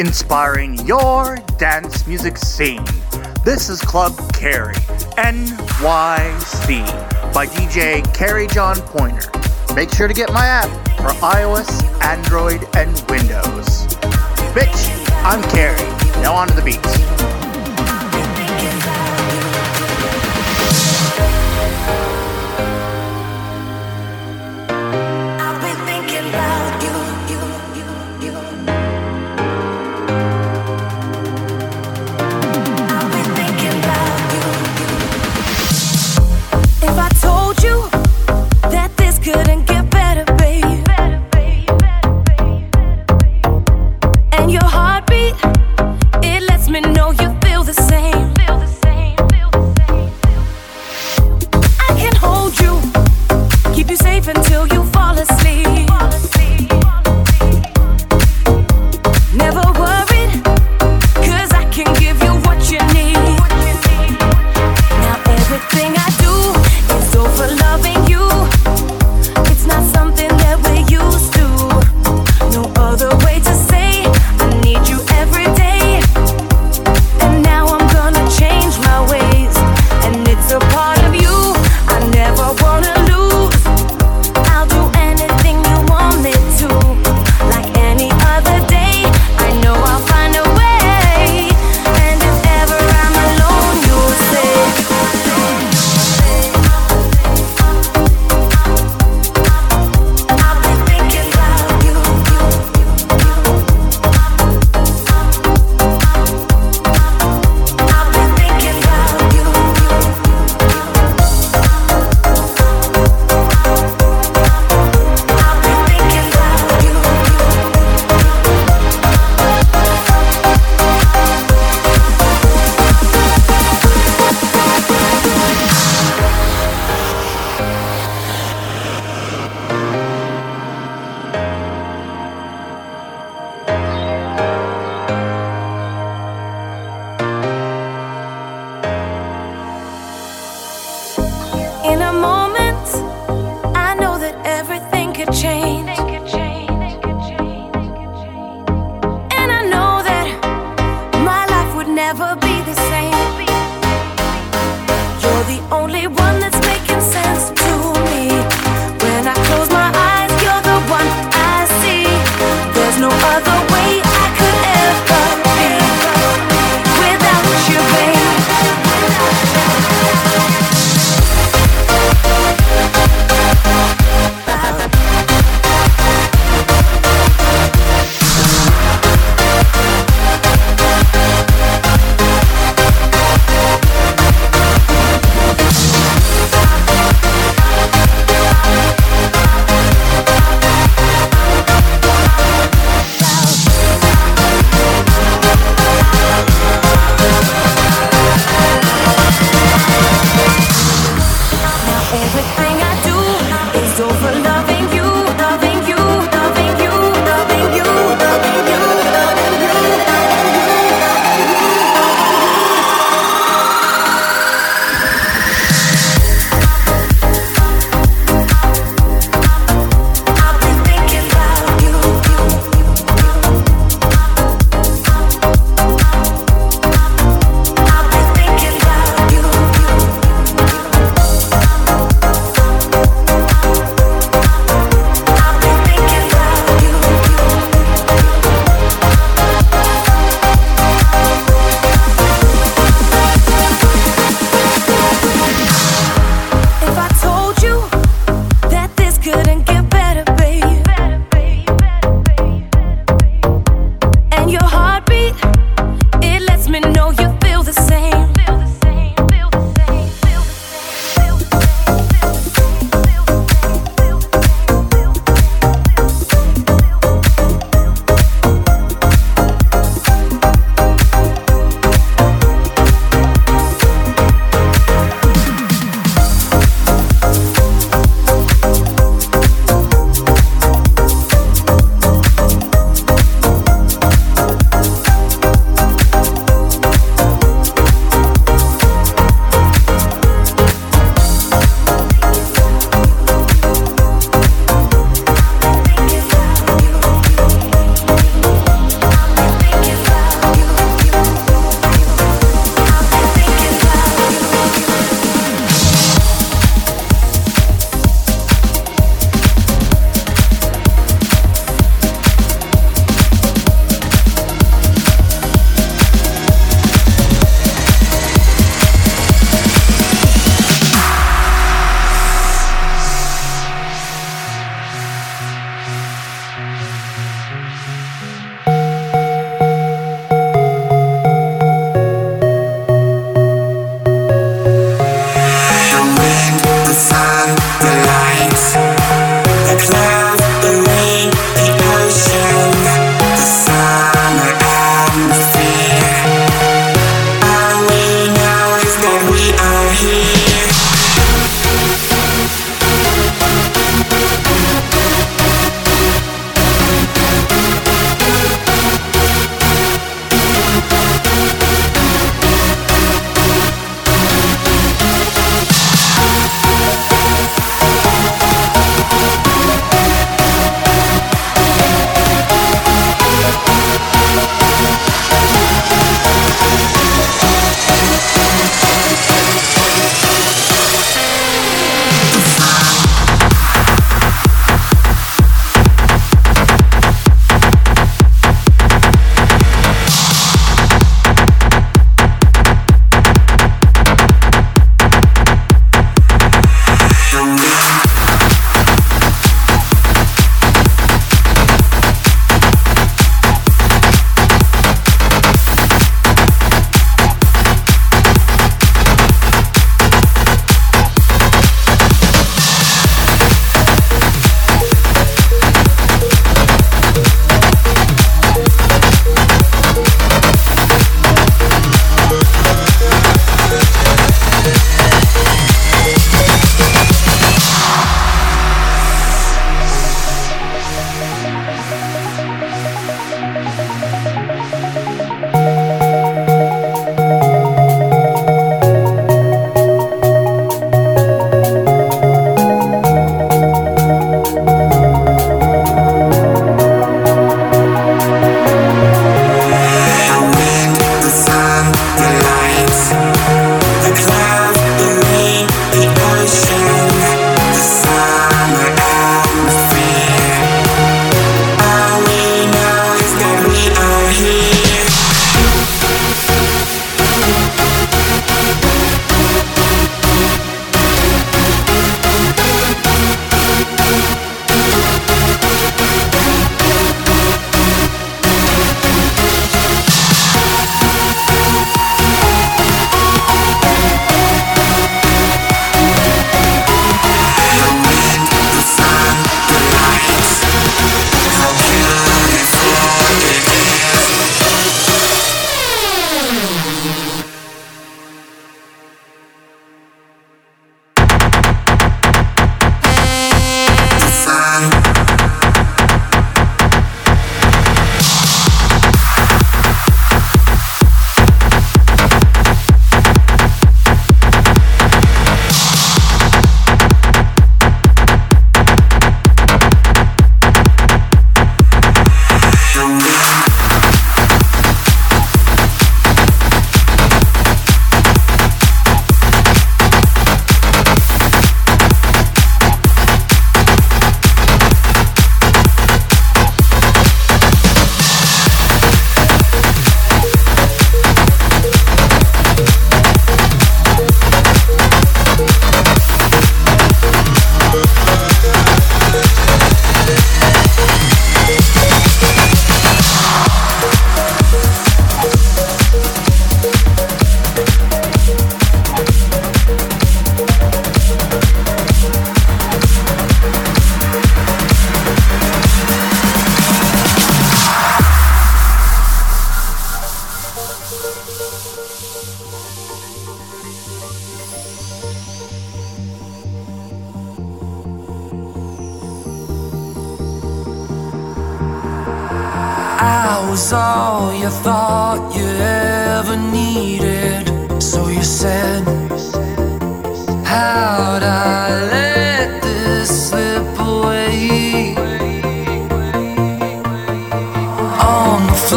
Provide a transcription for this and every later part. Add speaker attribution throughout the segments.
Speaker 1: inspiring your dance music scene. This is Club Carry, NYC, by DJ Carrie John Pointer. Make sure to get my app for iOS, Android, and Windows. Bitch, I'm Carrie. Now on to the beats.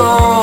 Speaker 2: todo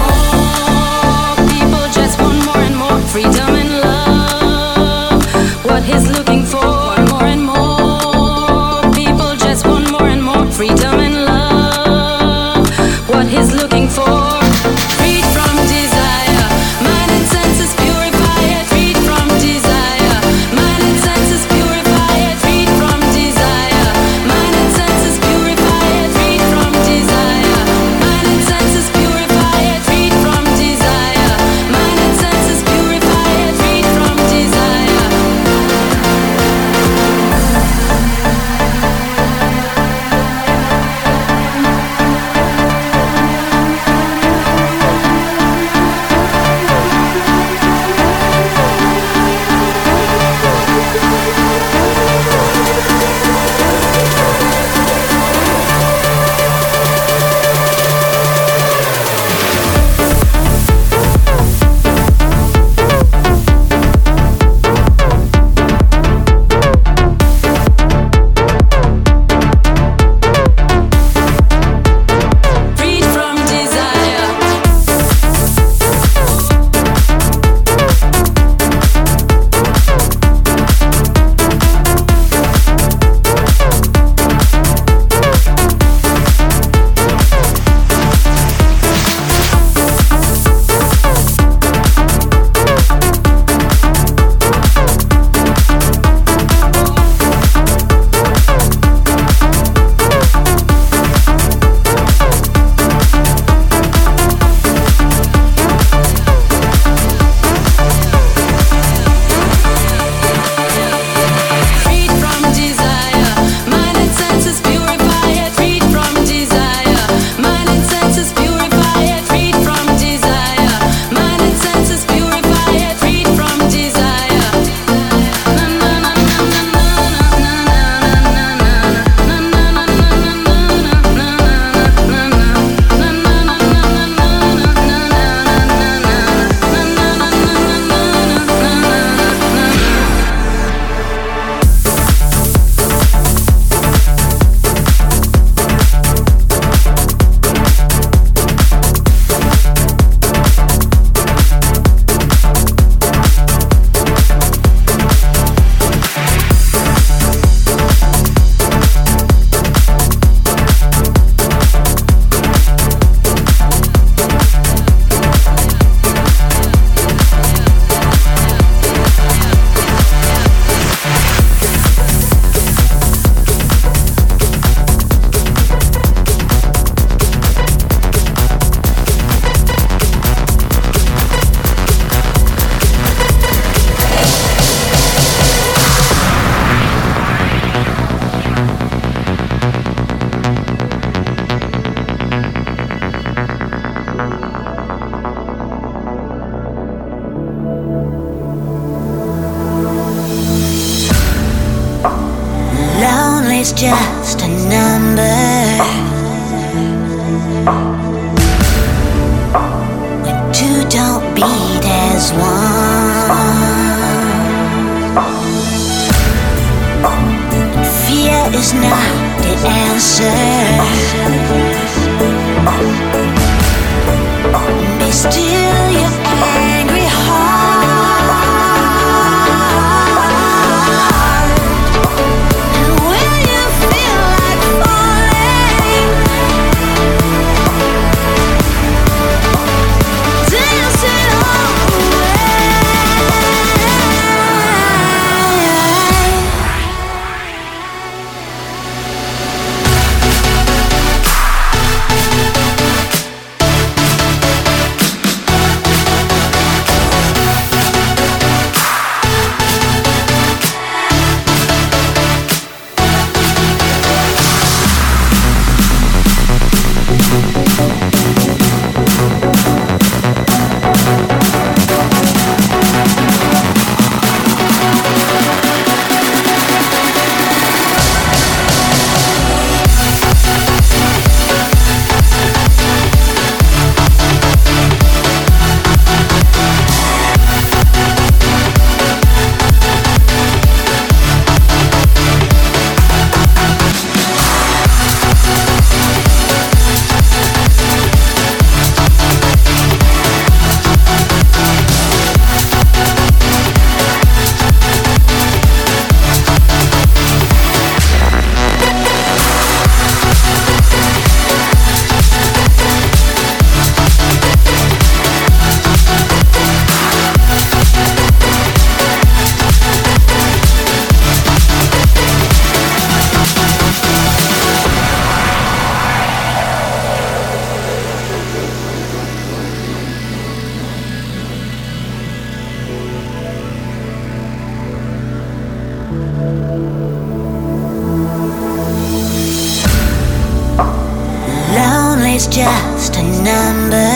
Speaker 3: just
Speaker 4: a number.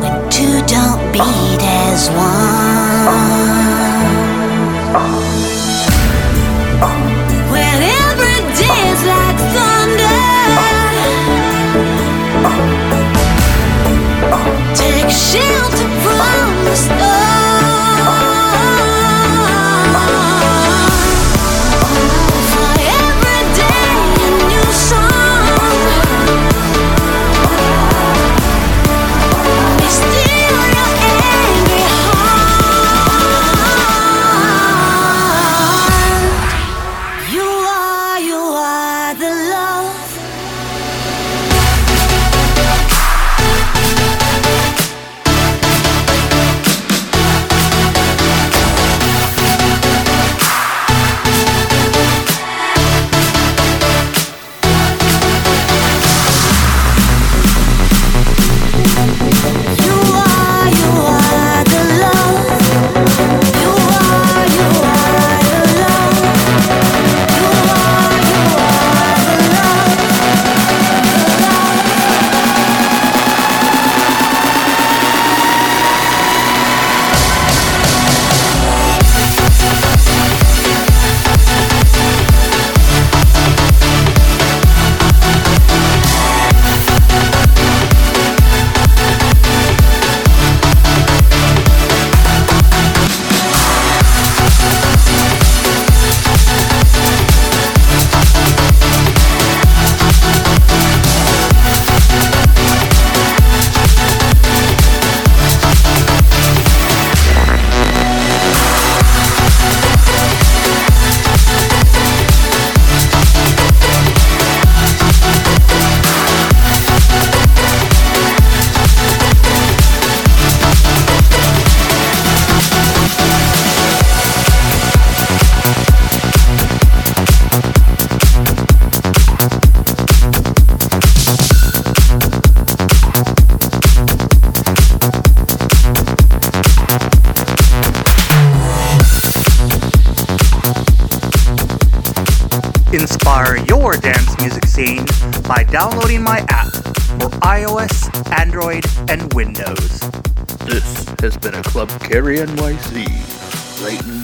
Speaker 4: When two don't beat as one.
Speaker 1: Downloading my app for iOS, Android, and Windows.
Speaker 5: This has been a Club Carry NYC blatant